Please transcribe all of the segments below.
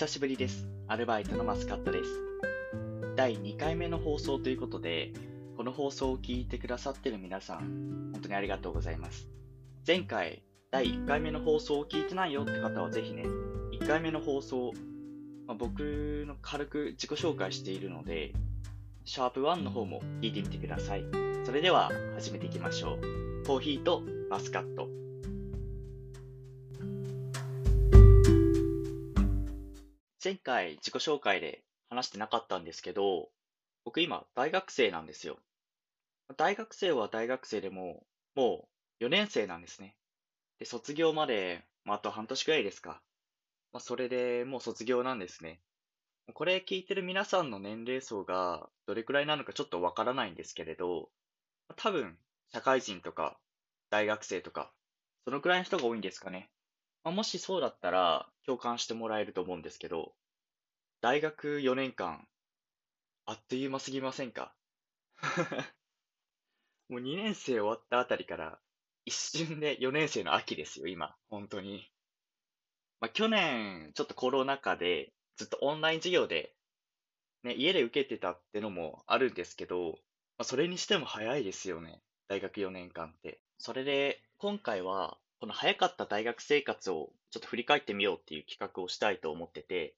久しぶりです。アルバイトのマスカットです。第2回目の放送ということで、この放送を聞いてくださってる皆さん、本当にありがとうございます。前回、第1回目の放送を聞いてないよって方はぜひね、1回目の放送、まあ、僕の軽く自己紹介しているので、シャープ1の方も聞いてみてください。それでは始めていきましょう。コーヒーとマスカット。前回自己紹介で話してなかったんですけど、僕今大学生なんですよ。大学生は大学生でも、もう4年生なんですね。で、卒業まで、まあ、あと半年くらいですか。まあ、それでもう卒業なんですね。これ聞いてる皆さんの年齢層がどれくらいなのかちょっとわからないんですけれど、多分、社会人とか大学生とか、そのくらいの人が多いんですかね。まあ、もしそうだったら共感してもらえると思うんですけど、大学4年間、あっという間すぎませんか？もう2年生終わったあたりから、一瞬で4年生の秋ですよ、今。本当に。まあ、去年、ちょっとコロナ禍で、ずっとオンライン授業で、ね、家で受けてたってのもあるんですけど、まあ、それにしても早いですよね。大学4年間って。それで、今回は、この早かった大学生活をちょっと振り返ってみようっていう企画をしたいと思ってて、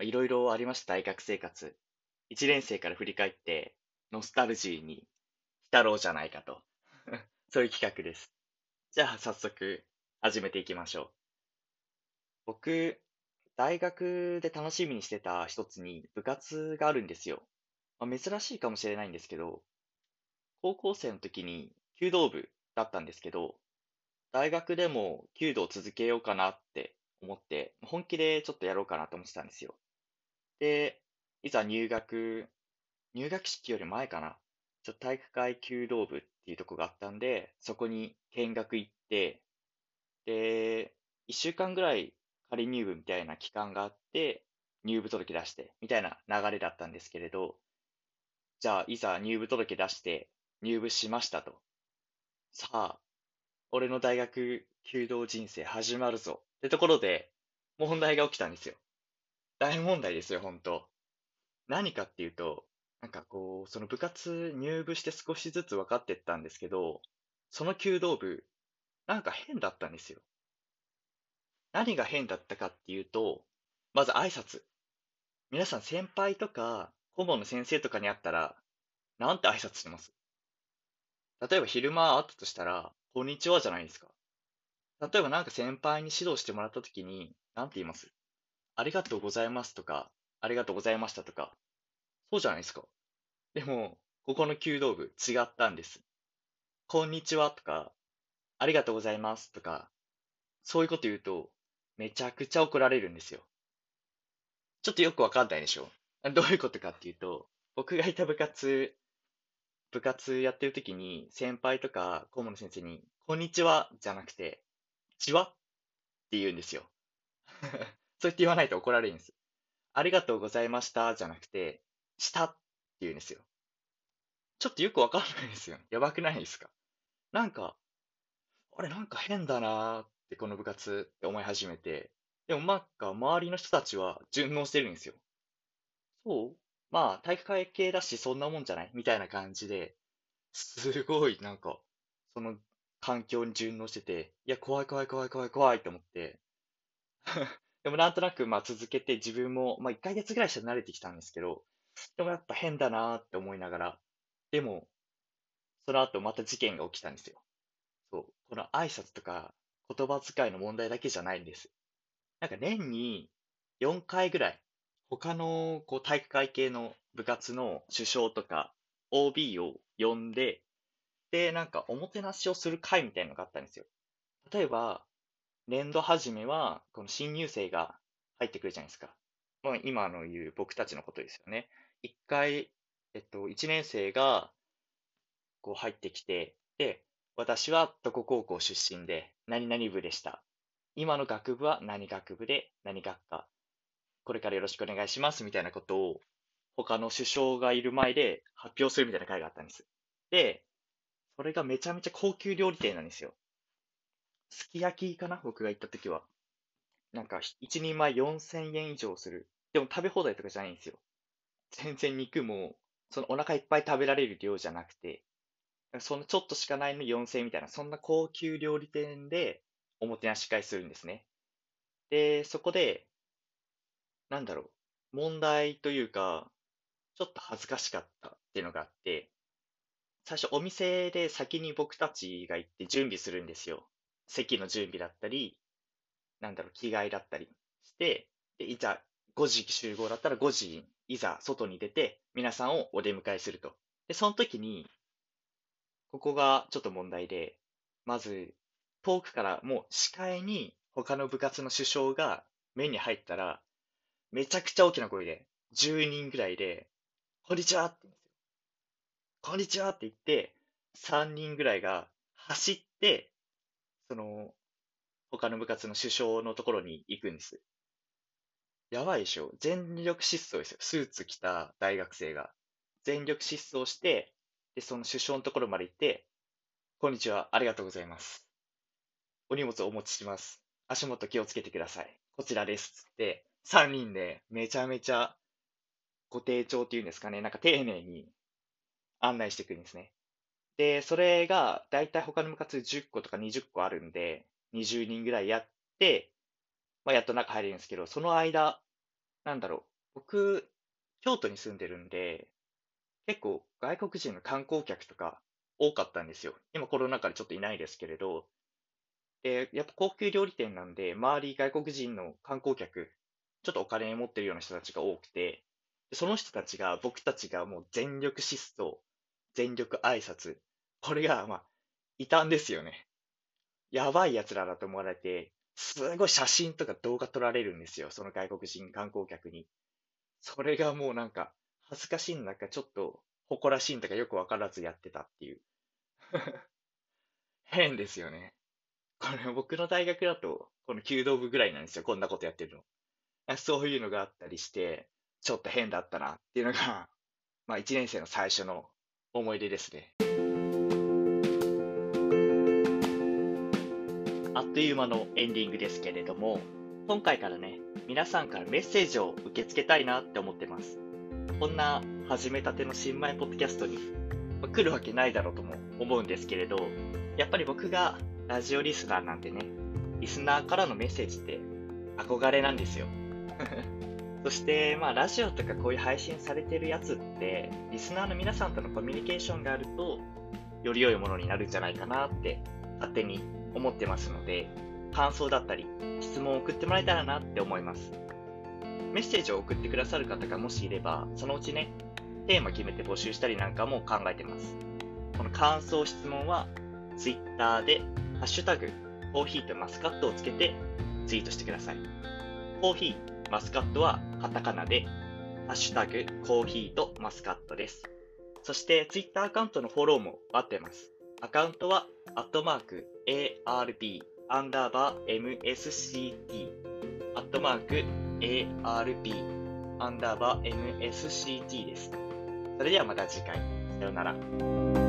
いろいろありました、大学生活。1年生から振り返って、ノスタルジーに浸ろうじゃないかと。そういう企画です。じゃあ、早速、始めていきましょう。僕、大学で楽しみにしてた一つに部活があるんですよ。まあ、珍しいかもしれないんですけど、高校生の時に弓道部だったんですけど、大学でも弓道を続けようかなって思って、本気でちょっとやろうかなと思ってたんですよ。で、いざ入学、入学式より前かな。ちょっと体育会弓道部っていうとこがあったんで、そこに見学行って、で、一週間ぐらい仮入部みたいな期間があって、入部届出して、みたいな流れだったんですけれど、じゃあ、いざ入部届出して、入部しましたと。さあ、俺の大学弓道人生始まるぞ。ってところで、問題が起きたんですよ。大問題ですよ、本当何かっていうと、なんかこう、その部活入部して少しずつ分かってったんですけど、その弓道部、なんか変だったんですよ。何が変だったかっていうと、まず挨拶。皆さん先輩とか、顧問の先生とかに会ったら、なんて挨拶してます？例えば昼間会ったとしたら、こんにちはじゃないですか。例えばなんか先輩に指導してもらったときに、なんて言います？ありがとうございますとか、ありがとうございましたとか、そうじゃないですか。でも、ここの弓道部違ったんです。こんにちはとか、ありがとうございますとか、そういうこと言うと、めちゃくちゃ怒られるんですよ。ちょっとよくわかんないでしょ？どういうことかっていうと、僕がいた部活、部活やってる時に先輩とか顧問の先生に、こんにちはじゃなくて、ちはって言うんですよ。そうやって言わないと怒られるんです。ありがとうございましたじゃなくて、した？って言うんですよ。ちょっとよくわかんないですよ。やばくないですか？なんか、あれなんか変だなーってこの部活って思い始めて、でもなんか周りの人たちは順応してるんですよ。そう？まあ体育会系だしそんなもんじゃない？みたいな感じで、すごいなんか、その環境に順応してて、いや怖い怖い怖い怖い怖いって思って、でもなんとなくまあ続けて自分も、まあ1ヶ月ぐらいしたら慣れてきたんですけど、でもやっぱ変だなーって思いながら、でも、その後また事件が起きたんですよ。そう。この挨拶とか言葉遣いの問題だけじゃないんです。なんか年に4回ぐらい、他のこう体育会系の部活の首相とか OB を呼んで、で、なんかおもてなしをする会みたいなのがあったんですよ。例えば、年度始めは、この新入生が入ってくるじゃないですか。まあ、今の言う僕たちのことですよね。一回、えっと、一年生が、こう入ってきて、で、私はどこ高校出身で、何々部でした。今の学部は何学部で、何学科。これからよろしくお願いします、みたいなことを、他の首相がいる前で発表するみたいな会があったんです。で、それがめちゃめちゃ高級料理店なんですよ。すき焼きかな？僕が行った時は。なんか一人前4000円以上する。でも食べ放題とかじゃないんですよ。全然肉も、そのお腹いっぱい食べられる量じゃなくて、そのちょっとしかないの4000円みたいな、そんな高級料理店でおもてなし会するんですね。で、そこで、なんだろう、問題というか、ちょっと恥ずかしかったっていうのがあって、最初お店で先に僕たちが行って準備するんですよ。席の準備だったり、なんだろう、着替えだったりして、で、いざ5時集合だったら5時いざ外に出て皆さんをお出迎えすると。で、その時に、ここがちょっと問題で、まず遠くからもう視界に他の部活の首相が目に入ったら、めちゃくちゃ大きな声で、10人ぐらいで、こんにちはって言うんですよ。こんにちはって言って、3人ぐらいが走って、その、他の部活の首相のところに行くんです。やばいでしょ全力疾走ですよ。スーツ着た大学生が。全力疾走して、で、その首相のところまで行って、こんにちは、ありがとうございます。お荷物お持ちします。足元気をつけてください。こちらです。つって、3人でめちゃめちゃご丁重っていうんですかね、なんか丁寧に案内していくんですね。で、それが、だいたい他の部活10個とか20個あるんで、20人ぐらいやって、まあ、やっと中入れるんですけど、その間、なんだろう、僕、京都に住んでるんで、結構外国人の観光客とか多かったんですよ。今コロナ禍でちょっといないですけれど、で、やっぱ高級料理店なんで、周り外国人の観光客、ちょっとお金持ってるような人たちが多くて、その人たちが僕たちがもう全力疾走、全力挨拶、これが、まあ、異端ですよね。やばい奴らだと思われて、すごい写真とか動画撮られるんですよ。その外国人観光客に。それがもうなんか、恥ずかしいんだか、ちょっと誇らしいんだかよくわからずやってたっていう。変ですよね。これ僕の大学だと、この弓道部ぐらいなんですよ。こんなことやってるの。そういうのがあったりして、ちょっと変だったなっていうのが、まあ1年生の最初の思い出ですね。あっという間のエンディングですけれども、今回からね、皆さんからメッセージを受け付けたいなって思ってます。こんな始めたての新米ポッドキャストに、まあ、来るわけないだろうとも思うんですけれど、やっぱり僕がラジオリスナーなんてね、リスナーからのメッセージって憧れなんですよ。そして、まあ、ラジオとかこういう配信されてるやつって、リスナーの皆さんとのコミュニケーションがあると、より良いものになるんじゃないかなって勝手に思ってますので、感想だったり、質問を送ってもらえたらなって思います。メッセージを送ってくださる方がもしいれば、そのうちね、テーマ決めて募集したりなんかも考えてます。この感想、質問は、Twitter でハッシュタグ、コーヒーとマスカットをつけてツイートしてください。コーヒー、マスカットはカタカナで、ハッシュタグ、コーヒーとマスカットです。そして、ツイッターアカウントのフォローも待ってます。アカウントは、アットマーク、ARB、アンダーバー MSCT、アットマーク、ARB、アンダーバー MSCT です。それではまた次回。さようなら。